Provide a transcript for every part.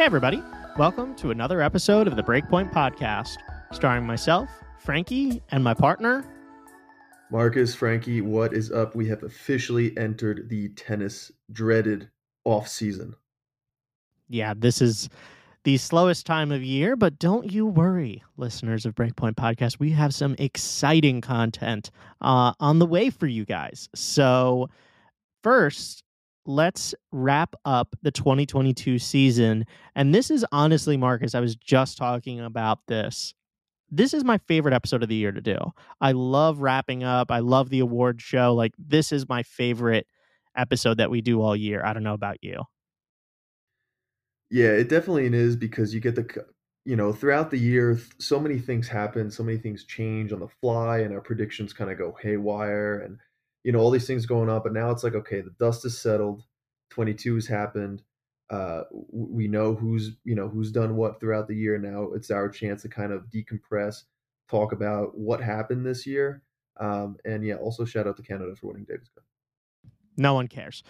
Hey, everybody. Welcome to another episode of the Breakpoint Podcast, starring myself, Frankie, and my partner. Marcus, Frankie, what is up? We have officially entered the tennis dreaded off season. Yeah, this is the slowest time of year, but don't you worry, listeners of Breakpoint Podcast. We have some exciting content uh, on the way for you guys. So, first, let's wrap up the 2022 season. And this is honestly, Marcus, I was just talking about this. This is my favorite episode of the year to do. I love wrapping up. I love the award show. Like, this is my favorite episode that we do all year. I don't know about you. Yeah, it definitely is because you get the, you know, throughout the year, so many things happen, so many things change on the fly, and our predictions kind of go haywire. And you know all these things going on but now it's like okay the dust is settled 22 has happened uh, we know who's you know who's done what throughout the year now it's our chance to kind of decompress talk about what happened this year um, and yeah also shout out to canada for winning davis cup. No one cares.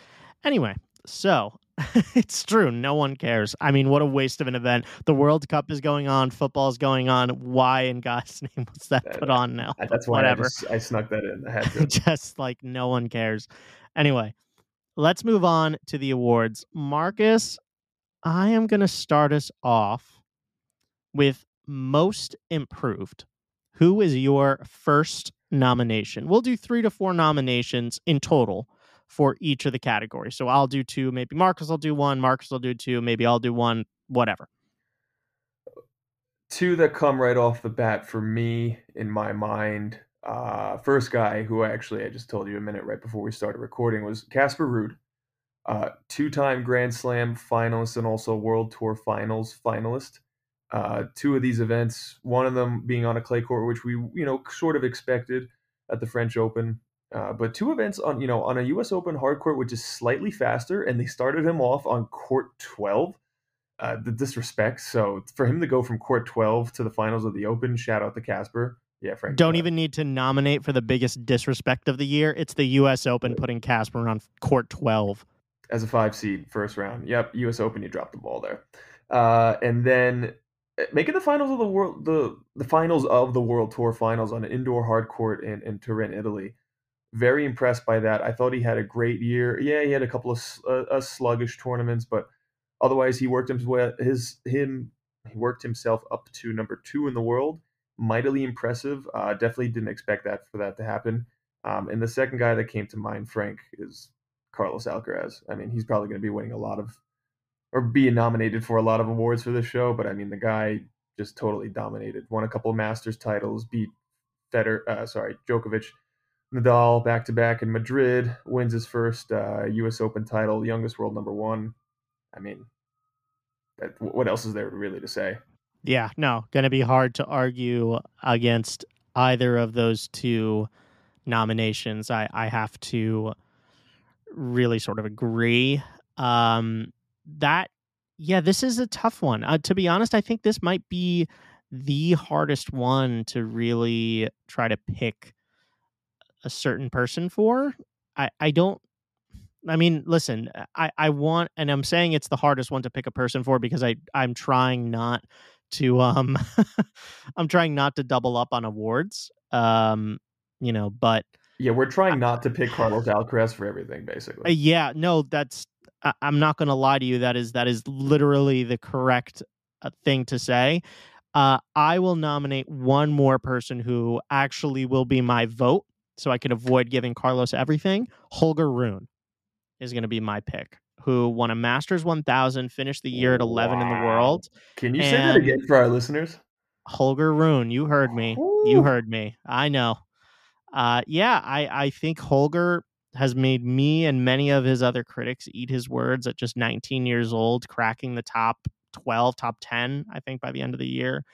Anyway so it's true. No one cares. I mean, what a waste of an event. The World Cup is going on. Football is going on. Why in God's name was that put on now? That's why Whatever. I, just, I snuck that in. I had to. just like no one cares. Anyway, let's move on to the awards. Marcus, I am going to start us off with most improved. Who is your first nomination? We'll do three to four nominations in total for each of the categories. So I'll do two, maybe Marcus will do one, Marcus will do two, maybe I'll do one, whatever. Two that come right off the bat for me in my mind. Uh, first guy who I actually I just told you a minute right before we started recording was Casper Ruud, uh, two-time Grand Slam finalist and also World Tour Finals finalist. Uh, two of these events, one of them being on a clay court, which we you know sort of expected at the French Open, uh, but two events on you know on a U.S. Open hard court, which is slightly faster, and they started him off on court 12. Uh, the disrespect. So for him to go from court 12 to the finals of the Open, shout out to Casper. Yeah, Frank. Don't even need to nominate for the biggest disrespect of the year. It's the U.S. Open putting Casper on court 12 as a five seed first round. Yep, U.S. Open, you dropped the ball there. Uh, and then eh, making the finals of the world, the the finals of the World Tour finals on an indoor hard court in, in Turin, Italy very impressed by that. I thought he had a great year. Yeah, he had a couple of uh, sluggish tournaments, but otherwise he worked his way his him he worked himself up to number two in the world. Mightily impressive. Uh, definitely didn't expect that for that to happen. Um, and the second guy that came to mind, Frank, is Carlos Alcaraz. I mean, he's probably going to be winning a lot of or being nominated for a lot of awards for this show. But I mean, the guy just totally dominated. Won a couple of Masters titles. Beat Federer. Uh, sorry, Djokovic Nadal back to back in Madrid wins his first uh, U.S. Open title, youngest world number one. I mean, that, what else is there really to say? Yeah, no, going to be hard to argue against either of those two nominations. I, I have to really sort of agree. Um, that, yeah, this is a tough one. Uh, to be honest, I think this might be the hardest one to really try to pick a certain person for. I, I don't I mean, listen, I, I want and I'm saying it's the hardest one to pick a person for because I I'm trying not to um I'm trying not to double up on awards. Um, you know, but yeah, we're trying not to pick Carlos Alcaraz for everything, basically. Uh, yeah, no, that's I, am not going to lie to you. That is that is literally the correct uh, thing to say. Uh, I will nominate one more person who actually will be my vote so I can avoid giving Carlos everything, Holger Rune is going to be my pick. Who won a Masters 1000, finished the year at 11 wow. in the world. Can you and say that again for our listeners? Holger Rune, you heard me. Ooh. You heard me. I know. Uh, yeah, I, I think Holger has made me and many of his other critics eat his words at just 19 years old, cracking the top 12, top 10, I think, by the end of the year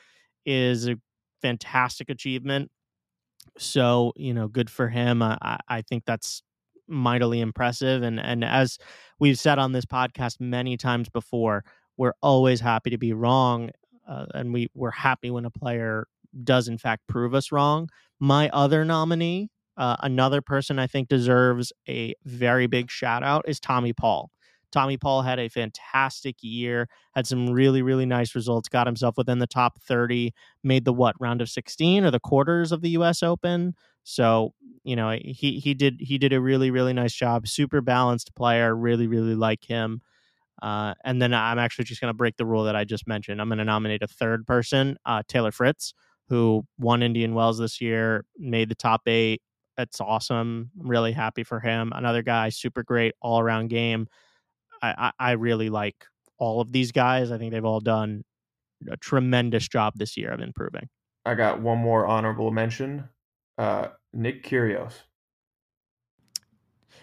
is a fantastic achievement. So, you know, good for him. I, I think that's mightily impressive. And and as we've said on this podcast many times before, we're always happy to be wrong, uh, and we we're happy when a player does in fact prove us wrong. My other nominee, uh, another person I think deserves a very big shout out, is Tommy Paul. Tommy Paul had a fantastic year, had some really, really nice results, got himself within the top 30, made the what round of 16 or the quarters of the US Open. So, you know, he he did he did a really, really nice job. Super balanced player, really, really like him. Uh, and then I'm actually just going to break the rule that I just mentioned. I'm going to nominate a third person, uh, Taylor Fritz, who won Indian Wells this year, made the top eight. It's awesome. I'm really happy for him. Another guy, super great all around game. I, I, I really like all of these guys. I think they've all done a tremendous job this year of improving. I got one more honorable mention. Uh, Nick Kyrgios.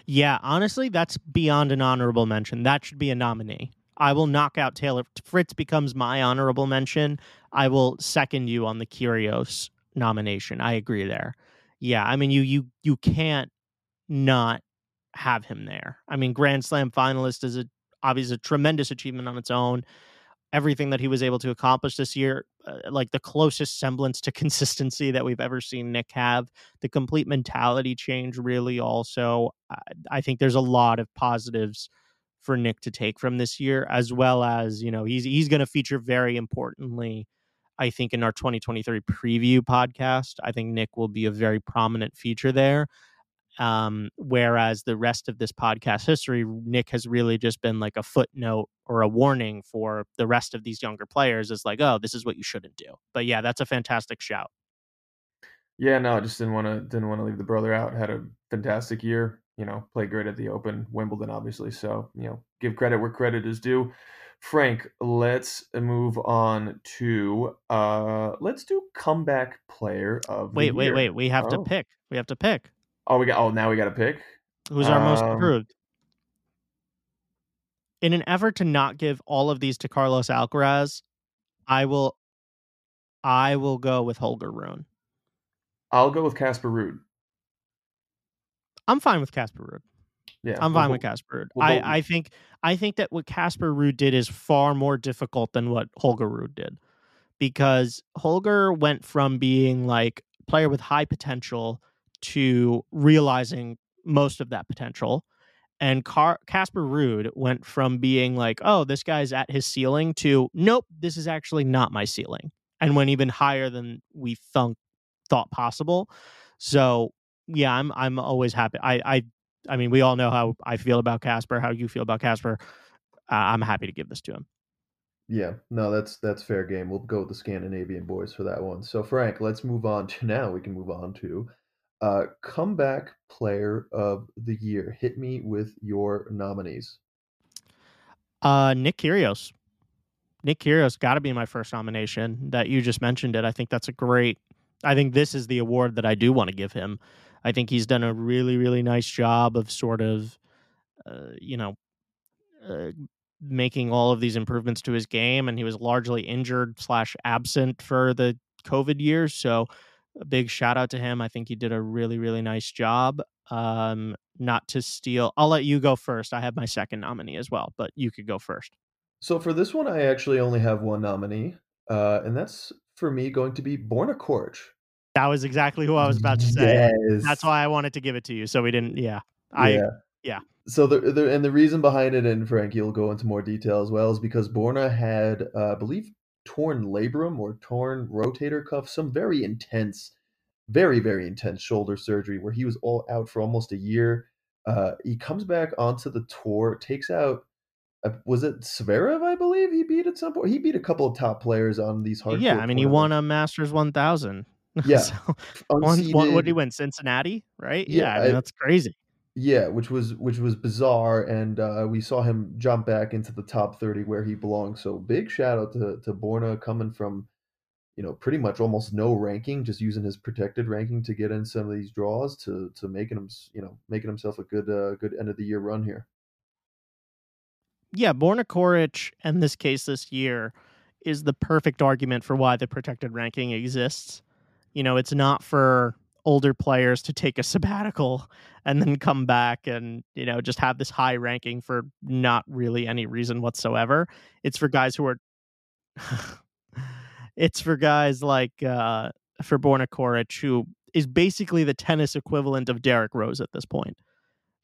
Yeah, honestly, that's beyond an honorable mention. That should be a nominee. I will knock out Taylor. Fritz becomes my honorable mention. I will second you on the Kyrgios nomination. I agree there. Yeah, I mean you you you can't not have him there. I mean, Grand Slam finalist is a obviously a tremendous achievement on its own everything that he was able to accomplish this year, uh, like the closest semblance to consistency that we've ever seen Nick have. The complete mentality change, really, also. I, I think there's a lot of positives for Nick to take from this year, as well as, you know, he's he's going to feature very importantly. I think in our 2023 preview podcast, I think Nick will be a very prominent feature there. Um, whereas the rest of this podcast history, Nick has really just been like a footnote or a warning for the rest of these younger players. Is like, oh, this is what you shouldn't do. But yeah, that's a fantastic shout. Yeah, no, I just didn't want to didn't want to leave the brother out. Had a fantastic year. You know, played great at the Open, Wimbledon, obviously. So you know, give credit where credit is due. Frank, let's move on to uh let's do comeback player of wait, wait, wait. We have oh. to pick. We have to pick. Oh, we got. Oh, now we got to pick. Who's our um, most improved? In an effort to not give all of these to Carlos Alcaraz, I will. I will go with Holger Rune. I'll go with Casper Ruud. I'm fine with Casper Ruud. Yeah, I'm fine we'll, with Casper Ruud. We'll, I, I think I think that what Casper Ruud did is far more difficult than what Holger Rune did, because Holger went from being like player with high potential to realizing most of that potential. And Car- Casper Ruud went from being like, oh, this guy's at his ceiling to, nope, this is actually not my ceiling. And went even higher than we thunk, thought possible. So yeah, I'm I'm always happy. I I I mean, we all know how I feel about Casper, how you feel about Casper. Uh, I'm happy to give this to him. Yeah, no, that's that's fair game. We'll go with the Scandinavian boys for that one. So Frank, let's move on to now. We can move on to uh, comeback player of the year. Hit me with your nominees. Uh, Nick Kyrgios. Nick Kyrgios got to be my first nomination. That you just mentioned it. I think that's a great. I think this is the award that I do want to give him. I think he's done a really, really nice job of sort of, uh, you know, uh, making all of these improvements to his game, and he was largely injured slash absent for the COVID years. So a big shout out to him. I think he did a really, really nice job. Um, not to steal, I'll let you go first. I have my second nominee as well, but you could go first. So for this one, I actually only have one nominee, uh, and that's for me going to be Borna Coric. That was exactly who I was about to say. Yes. That's why I wanted to give it to you. So we didn't. Yeah, I. Yeah. yeah. So the, the and the reason behind it, and Frank, you'll go into more detail as well, is because Borna had, uh, I believe, torn labrum or torn rotator cuff, some very intense, very, very intense shoulder surgery where he was all out for almost a year. Uh, he comes back onto the tour, takes out, uh, was it Zverev, I believe he beat at some point? He beat a couple of top players on these hard. Yeah, I mean, he won a Masters 1000. Yeah. so, one, one, what did he win? Cincinnati, right? Yeah, yeah I mean, I, that's crazy. Yeah, which was which was bizarre, and uh, we saw him jump back into the top thirty where he belongs. So big shout out to to Borna coming from, you know, pretty much almost no ranking, just using his protected ranking to get in some of these draws to to making him, you know, making himself a good uh, good end of the year run here. Yeah, Borna Coric, in this case this year, is the perfect argument for why the protected ranking exists. You know, it's not for older players to take a sabbatical and then come back and you know just have this high ranking for not really any reason whatsoever it's for guys who are it's for guys like uh for Borna Coric who is basically the tennis equivalent of Derrick Rose at this point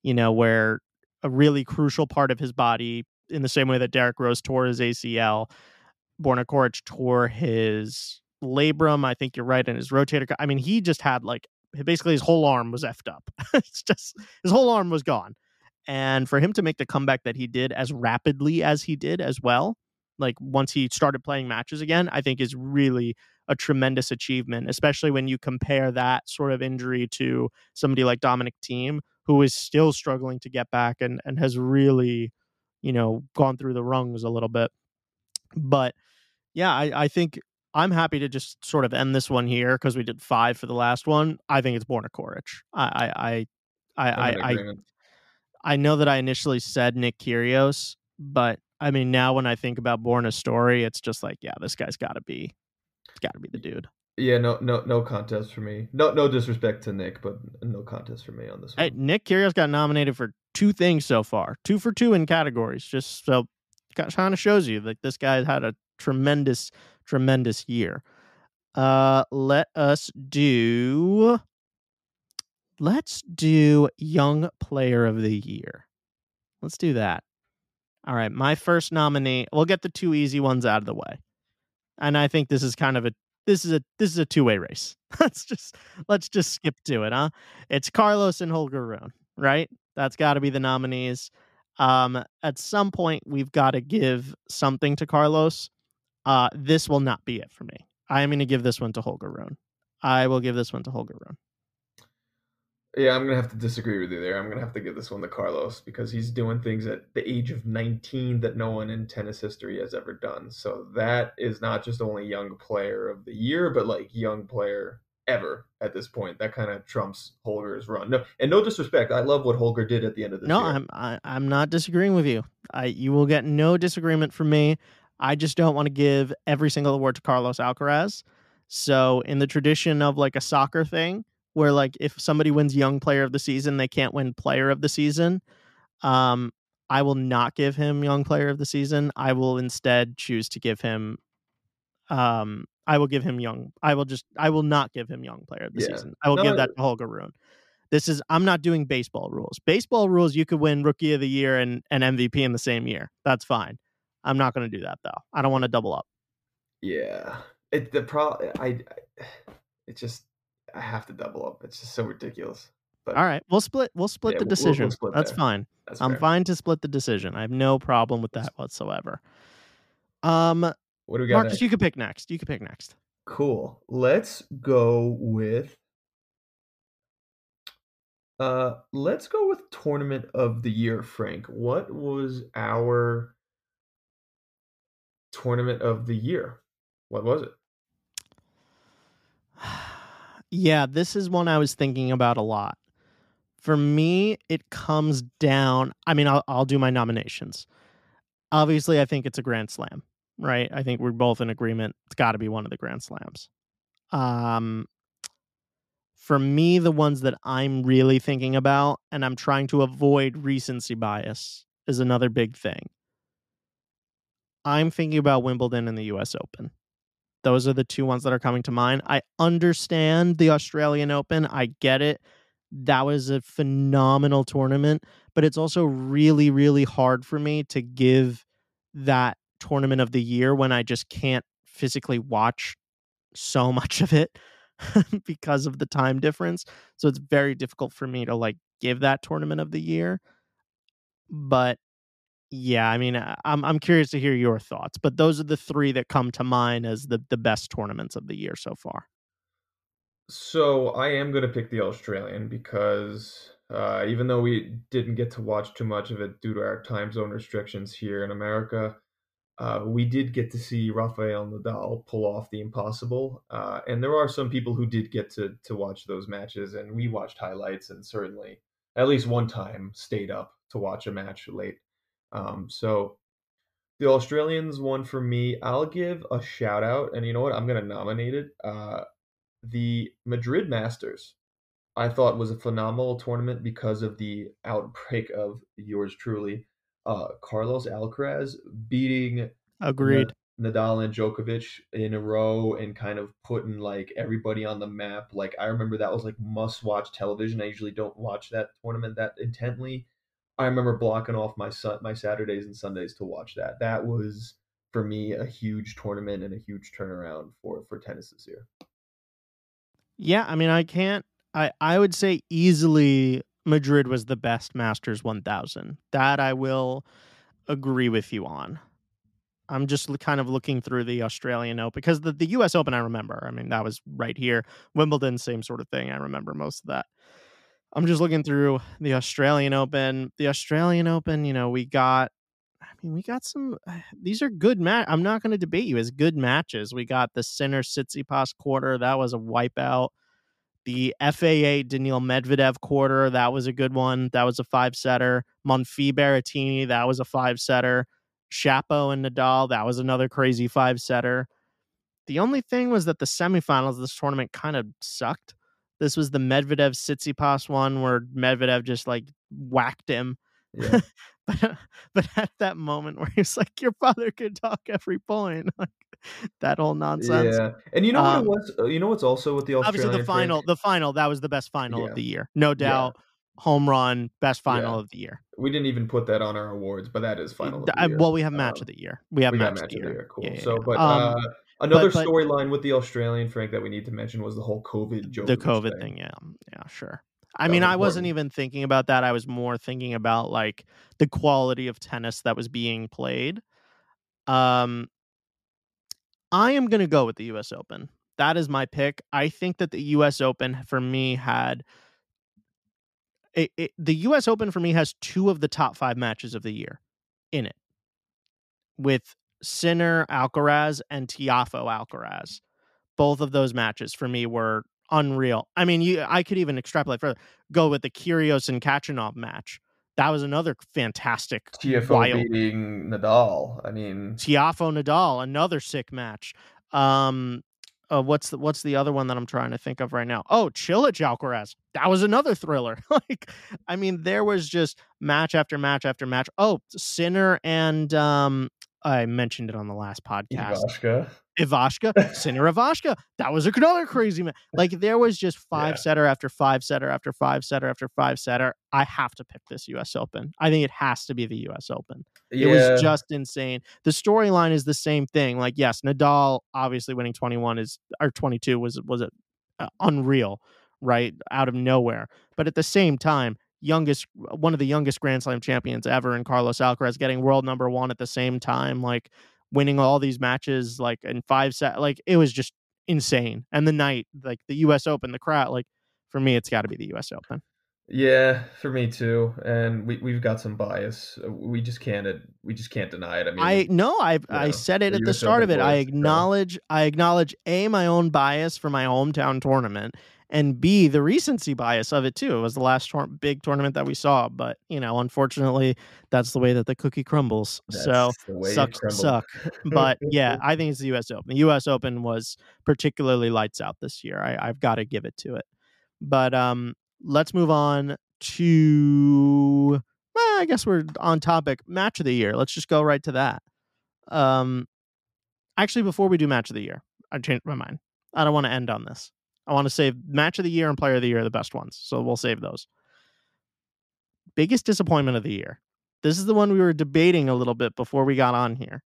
you know where a really crucial part of his body in the same way that Derrick Rose tore his ACL. Borna Coric tore his labrum. I think you're right, and his rotator. I mean, he just had like basically his whole arm was effed up. it's just his whole arm was gone. And for him to make the comeback that he did as rapidly as he did as well, like once he started playing matches again, I think is really a tremendous achievement, especially when you compare that sort of injury to somebody like Dominic Thiem, who is still struggling to get back and, and has really, you know, gone through the rungs a little bit. But yeah, I, I think I'm happy to just sort of end this one here because we did five for the last one. I think it's Borna Coric. I I I I I, I, I know that I initially said Nick Kyrgios, but I mean now when I think about Borna's story, it's just like, yeah, this guy's got to be, got to be the dude. Yeah, no, no, no contest for me. No, no disrespect to Nick, but no contest for me on this one. Hey, Nick Kyrgios got nominated for two things so far, two for two in categories. Just so kind of shows you that this guy had a tremendous, tremendous year. Uh, let us do. Let's do Young Player of the Year. Let's do that. All right, my first nominee. We'll get the two easy ones out of the way, and I think this is kind of a this is a this is a two way race. let's just let's just skip to it, huh? It's Carlos and Holger Rune, right? That's got to be the nominees. Um, at some point, we've got to give something to Carlos. Uh, this will not be it for me. I am going to give this one to Holger Rune. I will give this one to Holger Rune. Yeah, I'm gonna have to disagree with you there. I'm gonna have to give this one to Carlos because he's doing things at the age of 19 that no one in tennis history has ever done. So that is not just only young player of the year, but like young player ever at this point. That kind of trumps Holger's run. No, and no disrespect, I love what Holger did at the end of this. No, year. I'm I, am i am not disagreeing with you. I you will get no disagreement from me. I just don't want to give every single award to Carlos Alcaraz. So in the tradition of like a soccer thing, where like if somebody wins Young Player of the Season, they can't win Player of the Season. Um, I will not give him Young Player of the Season. I will instead choose to give him um I will give him young. I will just I will not give him young player of the yeah. season. I will no, give that to Holger Rune. This is I'm not doing baseball rules. Baseball rules you could win rookie of the year and, and MVP in the same year. That's fine. I'm not going to do that though. I don't want to double up. Yeah. It the pro I, I it just I have to double up. It's just so ridiculous. But all right, we'll split. We'll split yeah, the decision. We'll, we'll split That's there. fine. That's I'm fair. fine to split the decision. I have no problem with that whatsoever. Um, what do we got? Marcus, next? you could pick next. You could pick next. Cool. Let's go with uh let's go with tournament of the year, Frank. What was our tournament of the year? What was it? yeah, this is one I was thinking about a lot. For me, it comes down. I mean, I'll, I'll do my nominations. Obviously, I think it's a Grand Slam right? I think we're both in agreement. It's got to be one of the Grand Slams. Um, for me, the ones that I'm really thinking about, and I'm trying to avoid recency bias, is another big thing. I'm thinking about Wimbledon and the US Open. Those are the two ones that are coming to mind. I understand the Australian Open. I get it. That was a phenomenal tournament, but it's also really, really hard for me to give that tournament of the year when I just can't physically watch so much of it because of the time difference. So it's very difficult for me to like give that tournament of the year. But yeah, I mean, I'm I'm curious to hear your thoughts. But those are the three that come to mind as the the best tournaments of the year so far. So I am going to pick the Australian because uh, even though we didn't get to watch too much of it due to our time zone restrictions here in America, uh, we did get to see Rafael Nadal pull off the impossible, uh, and there are some people who did get to to watch those matches, and we watched highlights, and certainly at least one time stayed up to watch a match late. Um, so the Australians one for me. I'll give a shout out, and you know what? I'm going to nominate it. Uh, the Madrid Masters. I thought was a phenomenal tournament because of the outbreak of yours truly uh, Carlos Alcaraz beating agreed Nadal and Djokovic in a row and kind of putting like everybody on the map. Like I remember that was like must watch television. I usually don't watch that tournament that intently. I remember blocking off my my Saturdays and Sundays to watch that. That was for me a huge tournament and a huge turnaround for for tennis this year. Yeah, I mean, I can't. I I would say easily Madrid was the best Masters 1000. That I will agree with you on. I'm just kind of looking through the Australian Open because the, the US Open I remember. I mean, that was right here. Wimbledon, same sort of thing. I remember most of that. I'm just looking through the Australian Open. The Australian Open, you know, we got I mean, we got some uh, these are good match. I'm not going to debate you as good matches. We got the Sinner Tsitsipas quarter. That was a wipeout. The FAA Daniil Medvedev quarter, that was a good one. That was a five setter. Monfils Berrettini, that was a five setter. Shapo and Nadal, that was another crazy five setter. The only thing was that the semifinals of this tournament kind of sucked. This was the Medvedev Tsitsipas one where Medvedev just like whacked him. Yeah. but but at that moment where he's like, "Your father could talk every point," like that whole nonsense. Yeah, and you know um, what it was? Uh, you know what's also with the Australian obviously the final, the final that was the best final yeah. of the year, no doubt. Yeah. Home run, best final of the year. We didn't even put that on our awards, but that is final. I, well, we have match um, of the year. We have we match, match, of the year. year. Cool. so, but um, uh, another storyline with the Australian Frank that we need to mention was the whole COVID joke. The COVID thing. thing, yeah, yeah, sure. I mean, I wasn't even thinking about that. I was more thinking about like the quality of tennis that was being played. Um, I am going to go with the U.S. Open. That is my pick. I think that the U.S. Open for me had it, it, the U.S. Open for me has two of the top five matches of the year in it, with Sinner Alcaraz and Tiafoe Alcaraz. Both of those matches for me were unreal. I mean, you I could even extrapolate further. Go with the Kyrgios and Khachanov match. That was another fantastic Tiafoe wild. beating Nadal. I mean, Tiafoe Nadal, another sick match. Um, uh, what's the what's the other one that I'm trying to think of right now? Oh, Cilic Alcaraz. That was another thriller. like, I mean, there was just match after match after match. Oh, Sinner and um, I mentioned it on the last podcast. Ivashka. Ivashka, Sinner Ivashka. That was another crazy man. Like there was just five yeah. setter after five setter after five setter after five setter. I have to pick this U.S. Open. I think it has to be the U.S. Open. Yeah. It was just insane. The storyline is the same thing. Like yes, Nadal obviously winning twenty one is or twenty two was was it uh, unreal, right out of nowhere. But at the same time, youngest uh, one of the youngest Grand Slam champions ever in Carlos Alcaraz getting world number 1 at the same time like winning all these matches like in 5 set like it was just insane and the night like the US Open the crowd like for me it's got to be the US Open yeah, for me too. And we we've got some bias. Uh, we just can't we just can't deny it. I mean, I no, I I said it at the start of it. I acknowledge I acknowledge a my own bias for my hometown tournament and B the recency bias of it too. It was the last tor- big tournament that we saw, but you know, unfortunately, that's the way that the cookie crumbles. That's so suck suck. but yeah, I think it's the U.S. Open. The U.S. Open was particularly lights out this year. I, I've got to give it to it. But um, let's move on to. Well, I guess we're on topic. Match of the year. Let's just go right to that. Um, actually, before we do match of the year, I changed my mind. I don't want to end on this. I want to save match of the year and player of the year are the best ones. So we'll save those. Biggest disappointment of the year. This is the one we were debating a little bit before we got on here.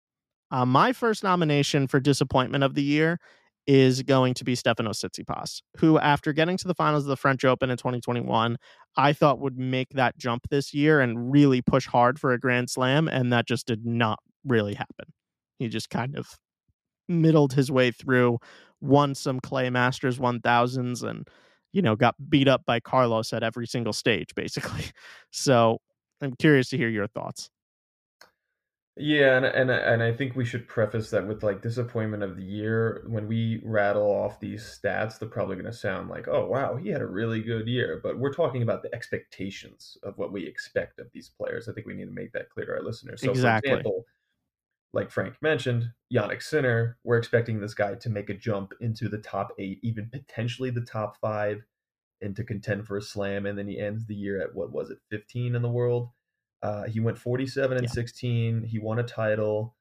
Uh, my first nomination for disappointment of the year is going to be Stefano Tsitsipas, who, after getting to the finals of the French Open in 2021, I thought would make that jump this year and really push hard for a Grand Slam, and that just did not really happen. He just kind of middled his way through, won some Clay Masters 1000s, and you know got beat up by Carlos at every single stage, basically. So I'm curious to hear your thoughts. Yeah, and and and I think we should preface that with like disappointment of the year. When we rattle off these stats, they're probably going to sound like, "Oh, wow, he had a really good year." But we're talking about the expectations of what we expect of these players. I think we need to make that clear to our listeners. So, exactly. for example, like Frank mentioned, Jannik Sinner, we're expecting this guy to make a jump into the top eight, even potentially the top five, and to contend for a slam. And then he ends the year at what was it, 15 in the world? Uh, he went 47 and yeah. 16. He won a title.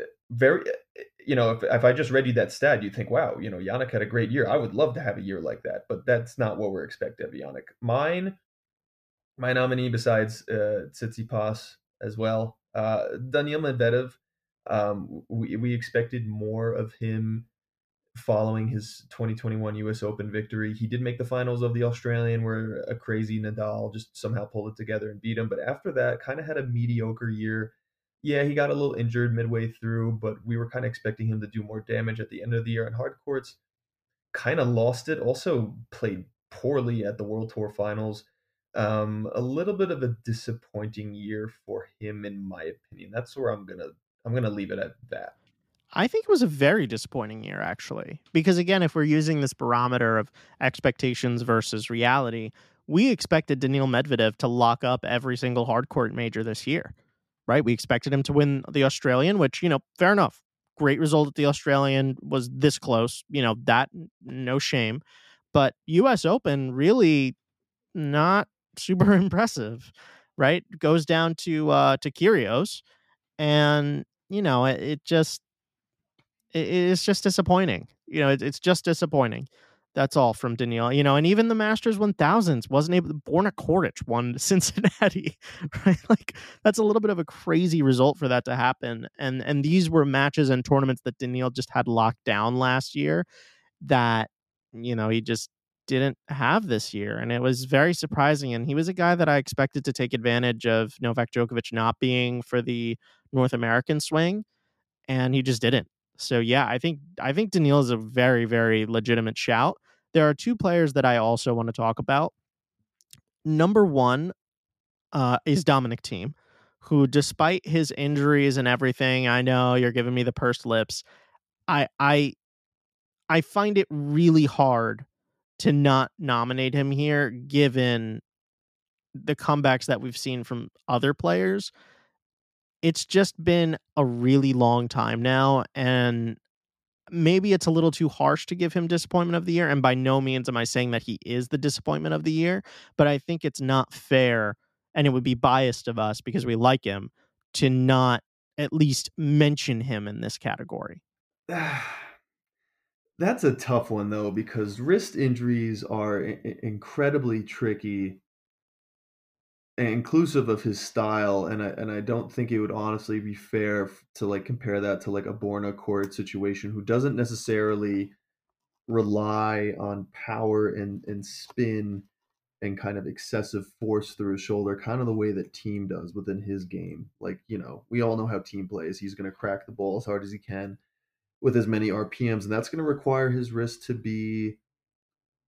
Eh, very, eh, you know, if, if I just read you that stat, you'd think, wow, you know, Jannik had a great year. I would love to have a year like that, but that's not what we're expecting of Jannik. Mine my nominee besides uh, Tsitsipas as well, uh, Daniil Medvedev. Um, we we expected more of him following his 2021 US Open victory. He did make the finals of the Australian where a crazy Nadal just somehow pulled it together and beat him. But after that, kind of had a mediocre year. Yeah, he got a little injured midway through, but we were kind of expecting him to do more damage at the end of the year on hard courts. Kind of lost it. Also played poorly at the World Tour finals. Um, a little bit of a disappointing year for him, in my opinion. That's where I'm gonna I'm gonna leave it at that. I think it was a very disappointing year, actually. Because again, if we're using this barometer of expectations versus reality, we expected Daniil Medvedev to lock up every single hardcourt major this year, right? We expected him to win the Australian, which, you know, fair enough. Great result at the Australian was this close, you know, that no shame. But US Open really not super impressive, right? Goes down to uh to Kyrgios and you know, it, it just it's just disappointing. You know, it, it's just disappointing. That's all from Daniil. You know, and even the Masters 1000s wasn't able. To Borna Coric won Cincinnati, right? Like that's a little bit of a crazy result for that to happen. And and these were matches and tournaments that Daniil just had locked down last year. That you know he just didn't have this year, and it was very surprising. And he was a guy that I expected to take advantage of Novak Djokovic not being for the North American swing, and he just didn't. So yeah, I think I think Daniil is a very very legitimate shout. There are two players that I also want to talk about. Number one uh, is Dominic Thiem, who, despite his injuries and everything, I know you're giving me the pursed lips. I I I find it really hard to not nominate him here, given the comebacks that we've seen from other players it's just been a really long time now and maybe it's a little too harsh to give him disappointment of the year and by no means am i saying that he is the disappointment of the year but i think it's not fair and it would be biased of us because we like him to not at least mention him in this category that's a tough one though because wrist injuries are I- incredibly tricky inclusive of his style and I and I don't think it would honestly be fair to like compare that to like a Borna Coric situation who doesn't necessarily rely on power and and spin and kind of excessive force through his shoulder kind of the way that Thiem does within his game. Like you know we all know how Thiem plays. He's going to crack the ball as hard as he can with as many rpms and that's going to require his wrist to be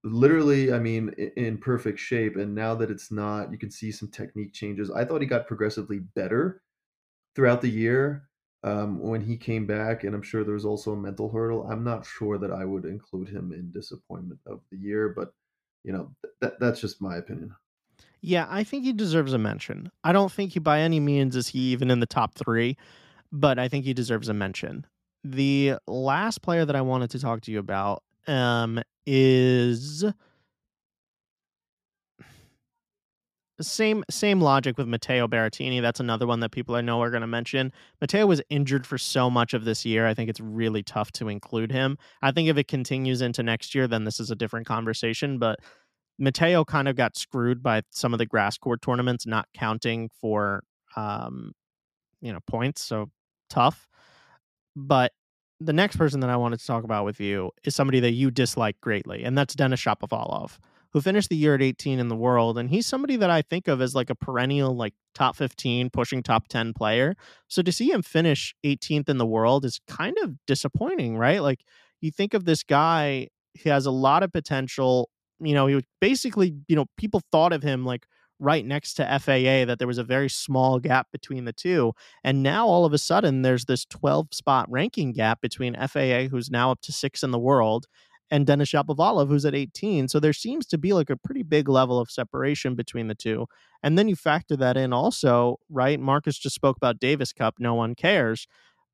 literally, I mean, in perfect shape. And now that it's not, you can see some technique changes. I thought he got progressively better throughout the year um, when he came back. And I'm sure there was also a mental hurdle. I'm not sure that I would include him in disappointment of the year, but you know, th- that's just my opinion. Yeah, I think he deserves a mention. I don't think he by any means is he even in the top three, but I think he deserves a mention. The last player that I wanted to talk to you about um, is same same logic with Matteo Berrettini. That's another one that people I know are going to mention. Matteo was injured for so much of this year. I think it's really tough to include him. I think if it continues into next year, then this is a different conversation. But Matteo kind of got screwed by some of the grass court tournaments not counting for um, you know points. So tough. But the next person that I wanted to talk about with you is somebody that you dislike greatly, and that's Denis Shapovalov, who finished the year at 18 in the world. And he's somebody that I think of as like a perennial, like top 15, pushing top 10 player. So to see him finish 18th in the world is kind of disappointing, right? Like you think of this guy, he has a lot of potential. You know, he was basically, you know, people thought of him like right next to FAA that there was a very small gap between the two. And now all of a sudden there's this 12 spot ranking gap between FAA, who's now up to six in the world, and Denis Shapovalov, who's at 18. So there seems to be like a pretty big level of separation between the two. And then you factor that in also, right? Marcus just spoke about Davis Cup. No one cares.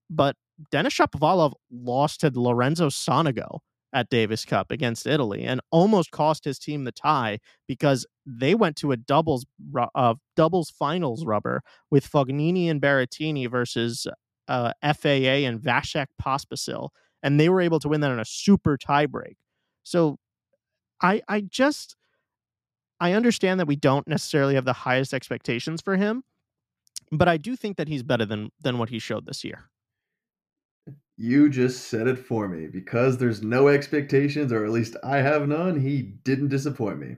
But Denis Shapovalov lost to Lorenzo Sonego at Davis Cup against Italy and almost cost his team the tie because they went to a doubles uh, doubles finals rubber with Fognini and Berrettini versus uh, FAA and Vasek Pospisil, and they were able to win that in a super tiebreak. So, I I just I understand that we don't necessarily have the highest expectations for him, but I do think that he's better than than what he showed this year. You just said it for me. Because there's no expectations, or at least I have none, he didn't disappoint me.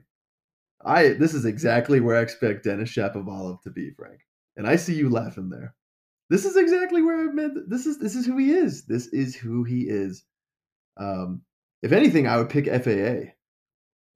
I this is exactly where I expect Denis Shapovalov to be, Frank. And I see you laughing there. This is exactly where I meant this is this is who he is. This is who he is. Um, if anything, I would pick FAA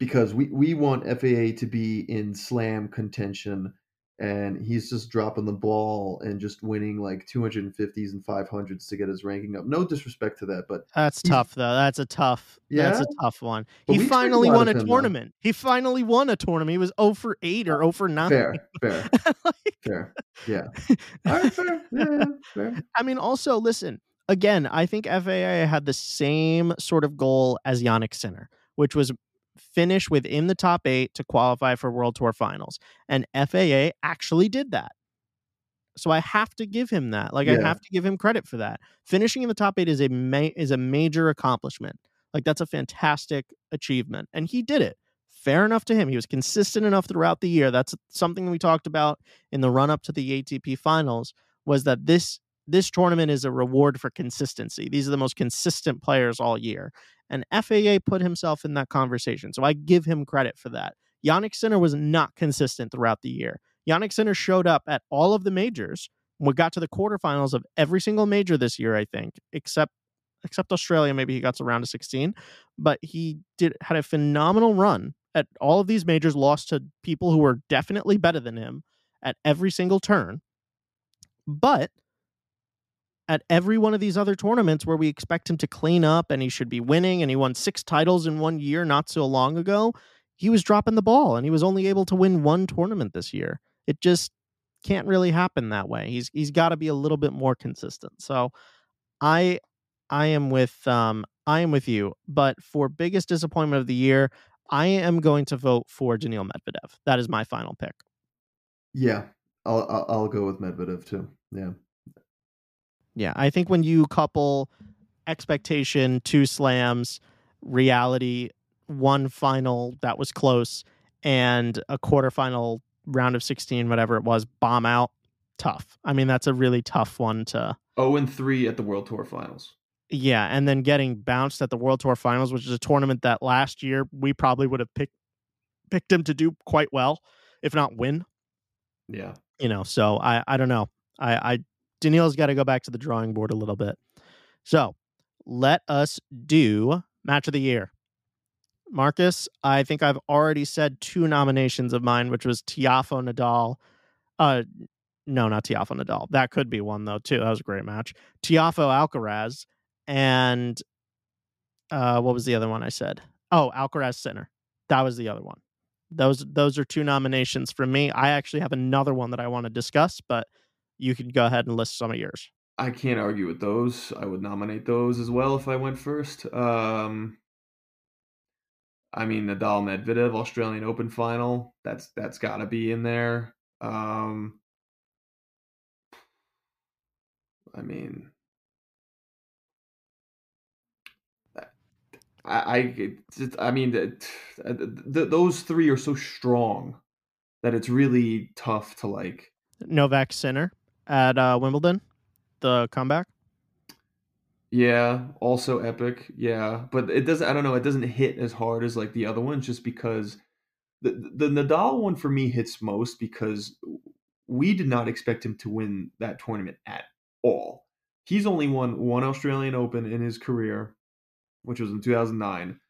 because we, we want FAA to be in slam contention and he's just dropping the ball and just winning like 250s and 500s to get his ranking up. No disrespect to that, but that's tough though. That's a tough. Yeah, that's a tough one. But he expect a finally won a him, though. tournament. He finally won a tournament. He was 0 for 8 or 0 for 9. fair, fair, Like, fair. Yeah. All right, fair. Yeah, yeah, fair. I mean, also listen again. I think FAA had the same sort of goal as Jannik Sinner, which was finish within the top eight to qualify for World Tour Finals, and FAA actually did that. So I have to give him that. Like I have to give him credit for that. Finishing in the top eight is a ma- is a major accomplishment. Like that's a fantastic achievement, and he did it. Fair enough to him. He was consistent enough throughout the year. That's something we talked about in the run up to the ATP Finals. Was that this this tournament is a reward for consistency. These are the most consistent players all year, and FAA put himself in that conversation. So I give him credit for that. Jannik Sinner was not consistent throughout the year. Jannik Sinner showed up at all of the majors. We got to the quarterfinals of every single major this year, I think, except except Australia. Maybe he got to round of 16, but he did had a phenomenal run at all of these majors. Lost to people who were definitely better than him at every single turn, but at every one of these other tournaments where we expect him to clean up and he should be winning, and he won six titles in one year not so long ago, he was dropping the ball and he was only able to win one tournament this year. It just can't really happen that way. He's he's got to be a little bit more consistent. So I I am with um I am with you, but for biggest disappointment of the year, I am going to vote for Daniil Medvedev. That is my final pick. Yeah. I'll, I'll I'll go with Medvedev too. Yeah. Yeah, I think when you couple expectation, two slams, reality, one final that was close, and a quarterfinal round of 16, whatever it was, bomb out, tough. I mean, that's a really tough one to. 0 and 3 at the World Tour Finals. Yeah, and then getting bounced at the World Tour Finals, which is a tournament that last year we probably would have picked picked him to do quite well, if not win. Yeah. you know so i i don't know i i daniil's got to go back to the drawing board a little bit. So let us do match of the year. Marcus i think i've already said two nominations of mine which was Tiafoe nadal uh no not Tiafoe nadal. That could be one though too. That was a great match. Tiafoe alcaraz and uh what was the other one i said? Oh alcaraz sinner that was the other one. Those those are two nominations from me. I actually have another one that I want to discuss, but you can go ahead and list some of yours. I can't argue with those. I would nominate those as well if I went first. Um, I mean, Nadal Medvedev Australian Open final. That's that's got to be in there. Um, I mean, I I, I mean, th- th- those three are so strong that it's really tough to like. Novak Sinner at uh, Wimbledon, the comeback. Yeah, also epic. Yeah, but it doesn't. I don't know. It doesn't hit as hard as like the other ones, just because the the Nadal one for me hits most because we did not expect him to win that tournament at all. He's only won one Australian Open in his career, which was in 2009.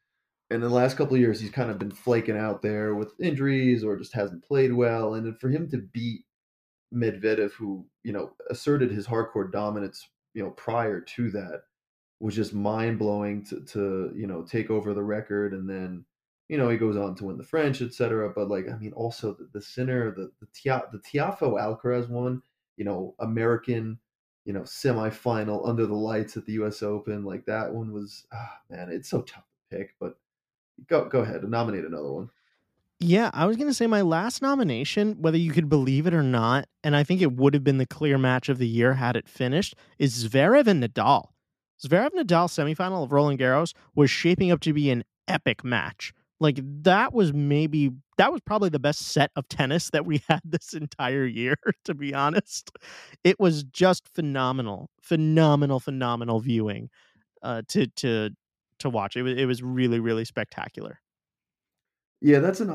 And in the last couple of years, he's kind of been flaking out there with injuries or just hasn't played well. And for him to beat Medvedev, who you know asserted his hardcourt dominance, you know prior to that, was just mind blowing to to you know take over the record. And then you know he goes on to win the French, etc. But like I mean, also the, the Sinner, the the Tia, the Tiafoe Alcaraz one, you know, American. You know, semifinal under the lights at the U.S. Open, like that one was, ah, man, it's so tough to pick. But go go ahead and nominate another one. Yeah, I was going to say my last nomination, whether you could believe it or not, and I think it would have been the clear match of the year had it finished, is Zverev and Nadal. Zverev Nadal semifinal of Roland Garros was shaping up to be an epic match. Like that was maybe that was probably the best set of tennis that we had this entire year, to be honest. It was just phenomenal, phenomenal, phenomenal viewing uh, to to to watch. It was it was really really spectacular. Yeah, that's an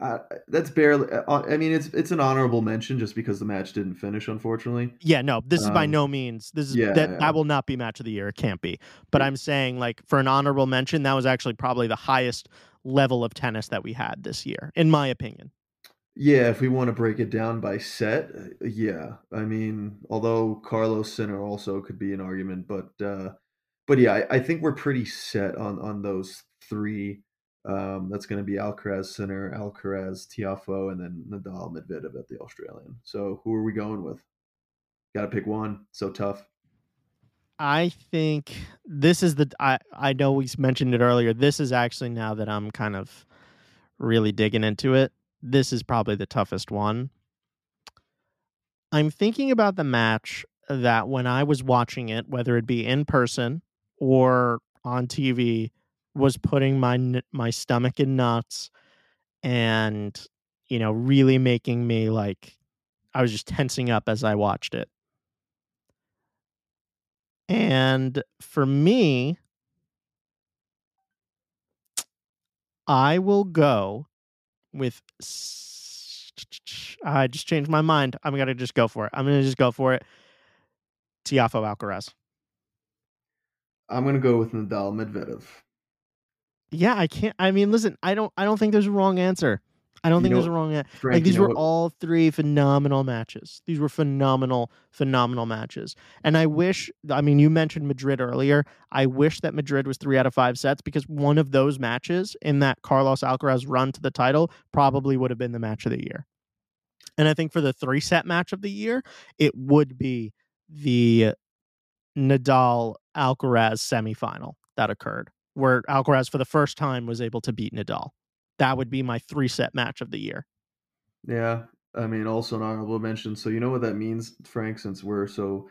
uh, that's barely. Uh, I mean, it's it's an honorable mention just because the match didn't finish, unfortunately. Yeah, no, this is by Um, no means. This is yeah, that yeah. that will not be match of the year. It can't be. But Yeah. I'm saying like for an honorable mention, that was actually probably the highest level of tennis that we had this year, in my opinion. Yeah, if we want to break it down by set, uh, yeah. I mean, although Carlos Sinner also could be an argument, but uh, but yeah, I, I think we're pretty set on on those three. Um, that's going to be Alcaraz, Sinner, Alcaraz, Tiafoe, and then Nadal, Medvedev at the Australian. So who are we going with? Got to pick one. So tough. I think this is the I I know we mentioned it earlier. This is actually now that I'm kind of really digging into it. This is probably the toughest one. I'm thinking about the match that when I was watching it, whether it be in person or on TV, was putting my my stomach in knots and you know really making me like I was just tensing up as I watched it. And for me, I will go with. I just changed my mind. I'm gonna just go for it. I'm gonna just go for it. Tiafoe Alcaraz. I'm going to go with Nadal, Medvedev. Yeah, I can't. I mean, listen. I don't. I don't think there's a wrong answer. I don't You think know- there's a wrong answer. Frank, Like these were what- all three phenomenal matches. These were phenomenal, phenomenal matches. And I wish. I mean, you mentioned Madrid earlier. I wish that Madrid was three out of five sets because one of those matches in that Carlos Alcaraz run to the title probably would have been the match of the year. And I think for the three set match of the year, it would be the Nadal Alcaraz semifinal that occurred, where Alcaraz for the first time was able to beat Nadal. That would be my three set match of the year. Yeah, I mean, also an honorable mention. So you know what that means, Frank? Since we're so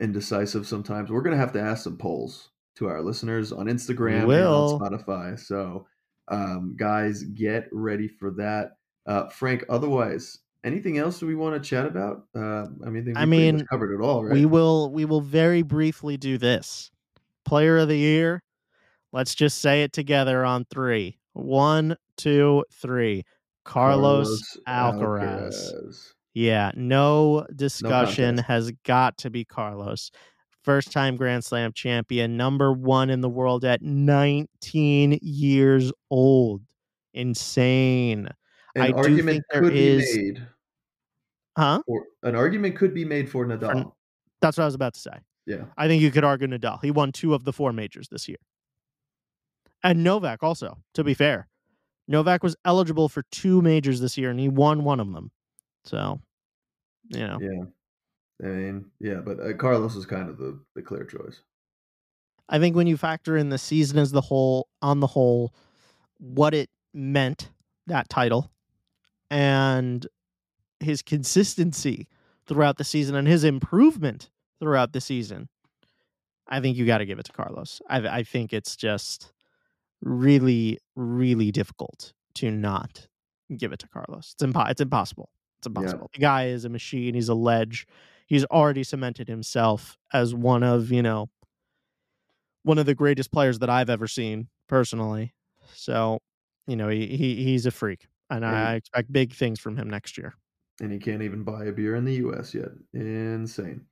indecisive sometimes, we're gonna have to ask some polls to our listeners on Instagram and on Spotify. So, um, guys, get ready for that. Uh, Frank, otherwise, anything else do we want to chat about? Uh, I mean, I, think we I mean, covered it all, right? We will we will very briefly do this. Player of the year. Let's just say it together on three. One, two, three. Carlos, Alcaraz. Alcaraz. Yeah, no discussion contest. has got to be Carlos. First time Grand Slam champion, number one in the world at 19 years old. Insane. An I do argument think there could is- be made. Huh? For, an argument could be made for Nadal. That's what I was about to say. yeah. I think you could argue Nadal. He won two of the four majors this year. And Novak also, to be fair. Novak was eligible for two majors this year and he won one of them. So, you know. Yeah. I mean, yeah, but uh, Carlos is kind of the, the clear choice. I think when you factor in the season as the whole, on the whole, what it meant, that title, and his consistency throughout the season and his improvement throughout the season, I think you got to give it to Carlos. I, I think it's just really, really difficult to not give it to Carlos. It's, impo- it's impossible. It's impossible. The guy is a machine. He's a ledge. He's already cemented himself as one of, you know, one of the greatest players that I've ever seen personally. So, you know, he, he he's a freak, and Yeah, I expect big things from him next year. And he can't even buy a beer in the US yet. Insane.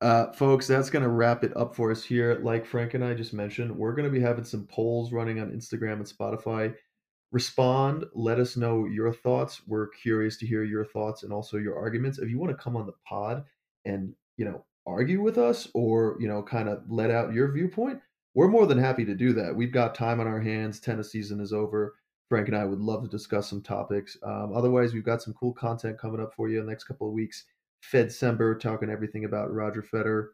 Uh, folks, that's going to wrap it up for us here. Like Frank and I just mentioned, we're going to be having some polls running on Instagram and Spotify. Respond, let us know your thoughts. We're curious to hear your thoughts and also your arguments. If you want to come on the pod and, you know, argue with us or, you know, kind of let out your viewpoint, we're more than happy to do that. We've got time on our hands. Tennis season is over. Frank and I would love to discuss some topics. Um, otherwise, we've got some cool content coming up for you in the next couple of weeks. Fedcember talking everything about Roger Federer.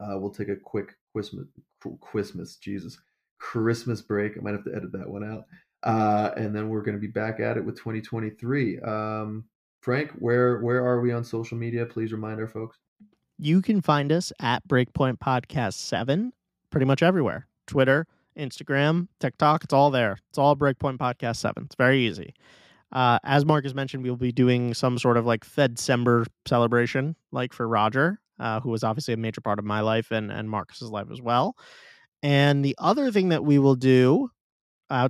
Uh, we'll take a quick Christmas, Christmas, Jesus, Christmas break. I might have to edit that one out. Uh, and then we're going to be back at it with 2023. Um, Frank, where where are we on social media? Please remind our folks. You can find us at Breakpoint Podcast 7 pretty much everywhere Twitter, Instagram, TikTok. It's all there. It's all Breakpoint Podcast 7. It's very easy. Uh, as Marcus mentioned, we'll be doing some sort of like Fedcember celebration, like for Roger, uh, who was obviously a major part of my life and and Marcus's life as well. And the other thing that we will do out